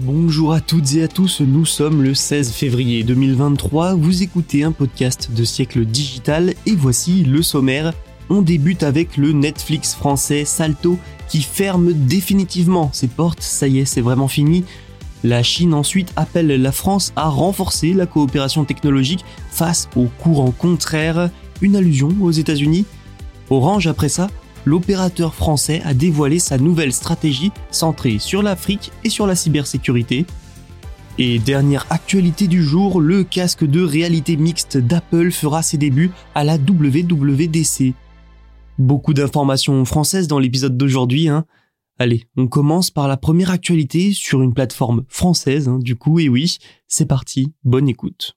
Bonjour à toutes et à tous, nous sommes le 16 février 2023, vous écoutez un podcast de siècle digital et voici le sommaire. On débute avec le Netflix français Salto qui ferme définitivement ses portes, ça y est, c'est vraiment fini. La Chine ensuite appelle la France à renforcer la coopération technologique face aux courants contraires, une allusion aux États-Unis. Orange après ça l'opérateur français a dévoilé sa nouvelle stratégie centrée sur l'Afrique et sur la cybersécurité. Et dernière actualité du jour, le casque de réalité mixte d'Apple fera ses débuts à la WWDC. Beaucoup d'informations françaises dans l'épisode d'aujourd'hui. Hein. Allez, on commence par la première actualité sur une plateforme française, hein, du coup, et oui, c'est parti, bonne écoute.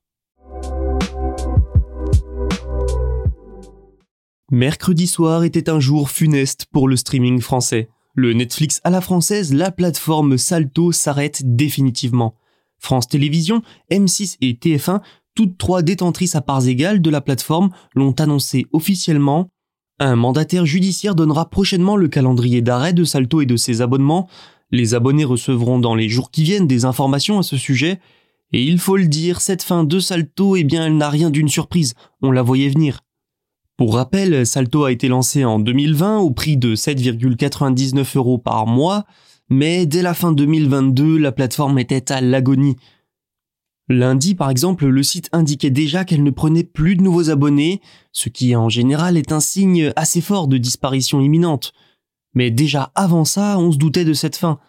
Mercredi soir était un jour funeste pour le streaming français. Le Netflix à la française, la plateforme Salto s'arrête définitivement. France Télévisions, M6 et TF1, toutes trois détentrices à parts égales de la plateforme, l'ont annoncé officiellement. Un mandataire judiciaire donnera prochainement le calendrier d'arrêt de Salto et de ses abonnements. Les abonnés recevront dans les jours qui viennent des informations à ce sujet. Et il faut le dire, cette fin de Salto, eh bien, elle n'a rien d'une surprise. On la voyait venir. Pour rappel, Salto a été lancé en 2020 au prix de 7,99 euros par mois, mais dès la fin 2022, la plateforme était à l'agonie. Lundi, par exemple, le site indiquait déjà qu'elle ne prenait plus de nouveaux abonnés, ce qui en général est un signe assez fort de disparition imminente. Mais déjà avant ça, on se doutait de cette fin.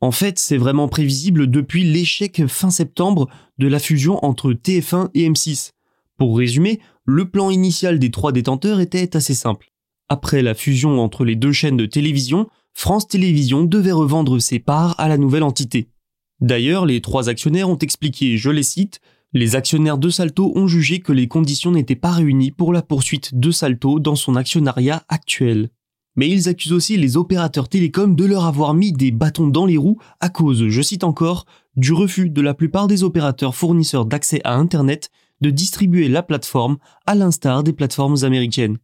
En fait, c'est vraiment prévisible depuis l'échec fin septembre de la fusion entre TF1 et M6. Pour résumer, le plan initial des trois détenteurs était assez simple. Après la fusion entre les deux chaînes de télévision, France Télévisions devait revendre ses parts à la nouvelle entité. D'ailleurs, les trois actionnaires ont expliqué, je les cite, les actionnaires de Salto ont jugé que les conditions n'étaient pas réunies pour la poursuite de Salto dans son actionnariat actuel. Mais ils accusent aussi les opérateurs télécoms de leur avoir mis des bâtons dans les roues à cause, je cite encore, du refus de la plupart des opérateurs fournisseurs d'accès à Internet de distribuer la plateforme à l'instar des plateformes américaines.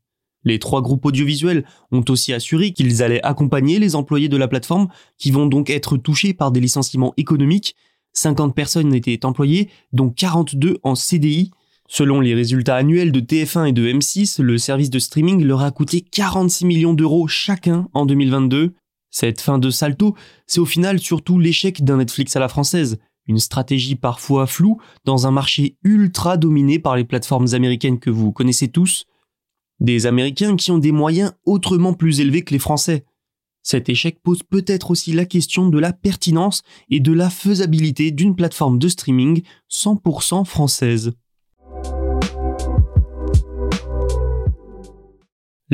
Les trois groupes audiovisuels ont aussi assuré qu'ils allaient accompagner les employés de la plateforme qui vont donc être touchés par des licenciements économiques. 50 personnes étaient employées, dont 42 en CDI. Selon les résultats annuels de TF1 et de M6, le service de streaming leur a coûté 46 millions d'euros chacun en 2022. Cette fin de salto, c'est au final surtout l'échec d'un Netflix à la française, une stratégie parfois floue dans un marché ultra dominé par les plateformes américaines que vous connaissez tous, des Américains qui ont des moyens autrement plus élevés que les Français. Cet échec pose peut-être aussi la question de la pertinence et de la faisabilité d'une plateforme de streaming 100% française.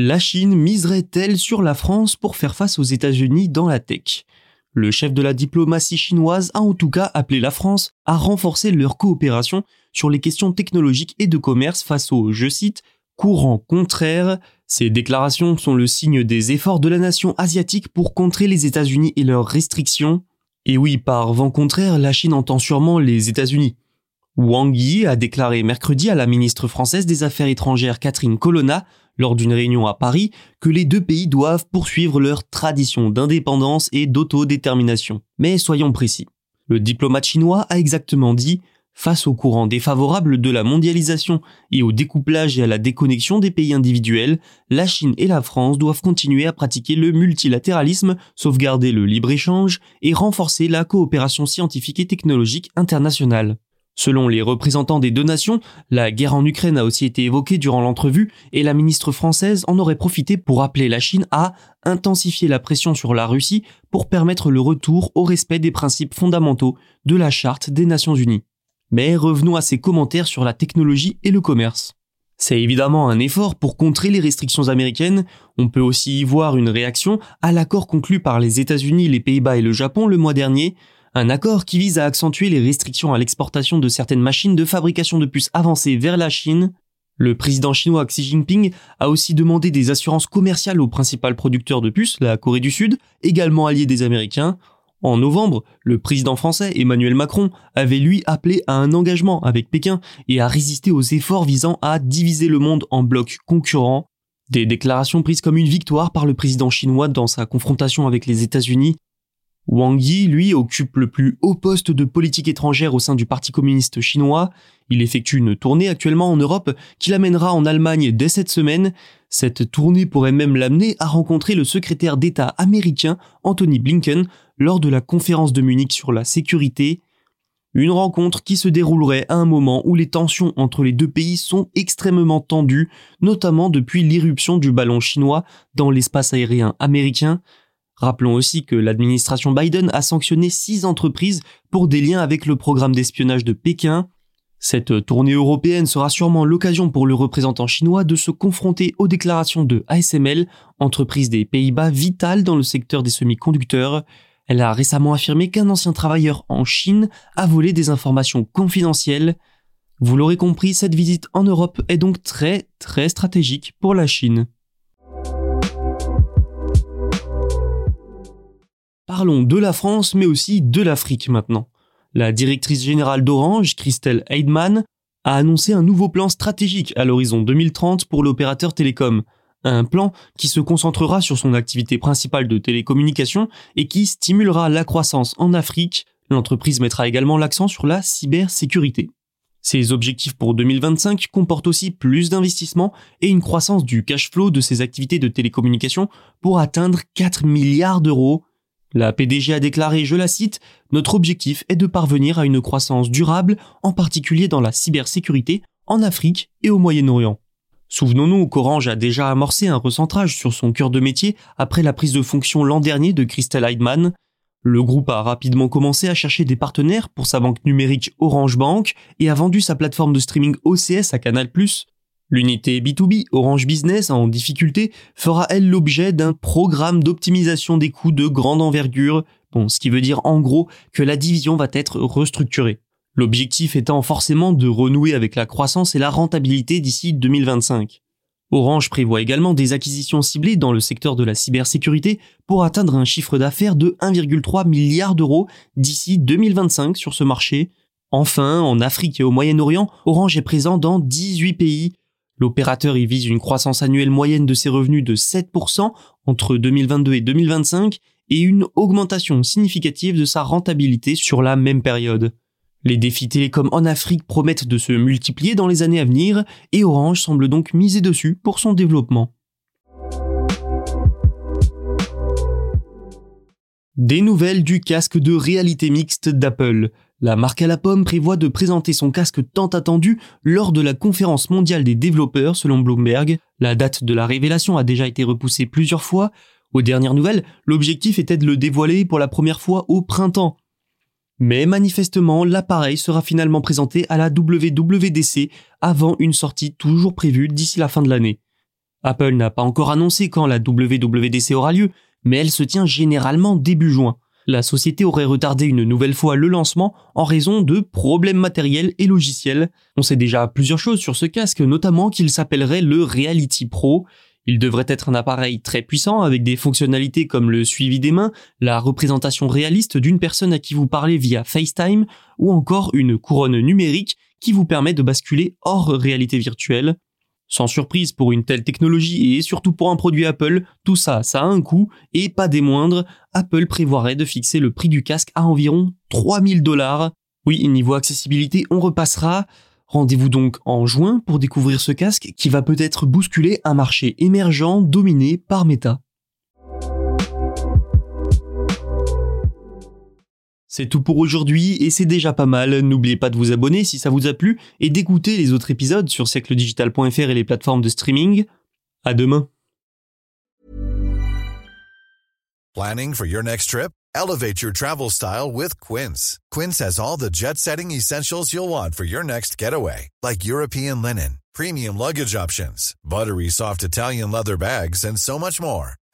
La Chine miserait-elle sur la France pour faire face aux États-Unis dans la tech? Le chef de la diplomatie chinoise a en tout cas appelé la France à renforcer leur coopération sur les questions technologiques et de commerce face au, je cite, courant contraire. Ces déclarations sont le signe des efforts de la nation asiatique pour contrer les États-Unis et leurs restrictions. Et oui, par vent contraire, la Chine entend sûrement les États-Unis. Wang Yi a déclaré mercredi à la ministre française des Affaires étrangères Catherine Colonna lors d'une réunion à Paris que les deux pays doivent poursuivre leur tradition d'indépendance et d'autodétermination. Mais soyons précis. Le diplomate chinois a exactement dit Face au courant défavorable de la mondialisation et au découplage et à la déconnexion des pays individuels, la Chine et la France doivent continuer à pratiquer le multilatéralisme, sauvegarder le libre-échange et renforcer la coopération scientifique et technologique internationale. Selon les représentants des deux nations, la guerre en Ukraine a aussi été évoquée durant l'entrevue et la ministre française en aurait profité pour appeler la Chine à intensifier la pression sur la Russie pour permettre le retour au respect des principes fondamentaux de la Charte des Nations Unies. Mais revenons à ses commentaires sur la technologie et le commerce. C'est évidemment un effort pour contrer les restrictions américaines, on peut aussi y voir une réaction à l'accord conclu par les États-Unis, les Pays-Bas et le Japon le mois dernier, un accord qui vise à accentuer les restrictions à l'exportation de certaines machines de fabrication de puces avancées vers la Chine. Le président chinois Xi Jinping a aussi demandé des assurances commerciales au principal producteur de puces, la Corée du Sud, également allié des Américains, en novembre, le président français Emmanuel Macron avait lui appelé à un engagement avec Pékin et à résister aux efforts visant à diviser le monde en blocs concurrents. Des déclarations prises comme une victoire par le président chinois dans sa confrontation avec les États-Unis. Wang Yi, lui, occupe le plus haut poste de politique étrangère au sein du Parti communiste chinois. Il effectue une tournée actuellement en Europe qui l'amènera en Allemagne dès cette semaine. Cette tournée pourrait même l'amener à rencontrer le secrétaire d'État américain Anthony Blinken lors de la conférence de Munich sur la sécurité, une rencontre qui se déroulerait à un moment où les tensions entre les deux pays sont extrêmement tendues, notamment depuis l'irruption du ballon chinois dans l'espace aérien américain. Rappelons aussi que l'administration Biden a sanctionné six entreprises pour des liens avec le programme d'espionnage de Pékin. Cette tournée européenne sera sûrement l'occasion pour le représentant chinois de se confronter aux déclarations de ASML, entreprise des Pays-Bas vitale dans le secteur des semi-conducteurs. Elle a récemment affirmé qu'un ancien travailleur en Chine a volé des informations confidentielles. Vous l'aurez compris, cette visite en Europe est donc très très stratégique pour la Chine. Parlons de la France, mais aussi de l'Afrique maintenant. La directrice générale d'Orange, Christelle Heidman, a annoncé un nouveau plan stratégique à l'horizon 2030 pour l'opérateur télécom un plan qui se concentrera sur son activité principale de télécommunication et qui stimulera la croissance en Afrique. L'entreprise mettra également l'accent sur la cybersécurité. Ses objectifs pour 2025 comportent aussi plus d'investissements et une croissance du cash flow de ses activités de télécommunication pour atteindre 4 milliards d'euros. La PDG a déclaré, je la cite, Notre objectif est de parvenir à une croissance durable, en particulier dans la cybersécurité, en Afrique et au Moyen-Orient. Souvenons-nous qu'Orange a déjà amorcé un recentrage sur son cœur de métier après la prise de fonction l'an dernier de Christelle Heidman. Le groupe a rapidement commencé à chercher des partenaires pour sa banque numérique Orange Bank et a vendu sa plateforme de streaming OCS à Canal+. L'unité B2B Orange Business en difficulté fera elle l'objet d'un programme d'optimisation des coûts de grande envergure, bon, ce qui veut dire en gros que la division va être restructurée. L'objectif étant forcément de renouer avec la croissance et la rentabilité d'ici 2025. Orange prévoit également des acquisitions ciblées dans le secteur de la cybersécurité pour atteindre un chiffre d'affaires de 1,3 milliard d'euros d'ici 2025 sur ce marché. Enfin, en Afrique et au Moyen-Orient, Orange est présent dans 18 pays. L'opérateur y vise une croissance annuelle moyenne de ses revenus de 7% entre 2022 et 2025 et une augmentation significative de sa rentabilité sur la même période. Les défis télécoms en Afrique promettent de se multiplier dans les années à venir et Orange semble donc miser dessus pour son développement. Des nouvelles du casque de réalité mixte d'Apple. La marque à la pomme prévoit de présenter son casque tant attendu lors de la conférence mondiale des développeurs selon Bloomberg. La date de la révélation a déjà été repoussée plusieurs fois. Aux dernières nouvelles, l'objectif était de le dévoiler pour la première fois au printemps. Mais manifestement, l'appareil sera finalement présenté à la WWDC avant une sortie toujours prévue d'ici la fin de l'année. Apple n'a pas encore annoncé quand la WWDC aura lieu, mais elle se tient généralement début juin. La société aurait retardé une nouvelle fois le lancement en raison de problèmes matériels et logiciels. On sait déjà plusieurs choses sur ce casque, notamment qu'il s'appellerait le Reality Pro, il devrait être un appareil très puissant avec des fonctionnalités comme le suivi des mains, la représentation réaliste d'une personne à qui vous parlez via FaceTime ou encore une couronne numérique qui vous permet de basculer hors réalité virtuelle. Sans surprise pour une telle technologie et surtout pour un produit Apple, tout ça, ça a un coût et pas des moindres. Apple prévoirait de fixer le prix du casque à environ 3000 dollars. Oui, niveau accessibilité, on repassera. Rendez-vous donc en juin pour découvrir ce casque qui va peut-être bousculer un marché émergent dominé par Meta. C'est tout pour aujourd'hui et c'est déjà pas mal. N'oubliez pas de vous abonner si ça vous a plu et d'écouter les autres épisodes sur siècledigital.fr et les plateformes de streaming. À demain. Planning for your next trip? Elevate your travel style with Quince. Quince has all the jet-setting essentials you'll want for your next getaway, like European linen, premium luggage options, buttery soft Italian leather bags, and so much more.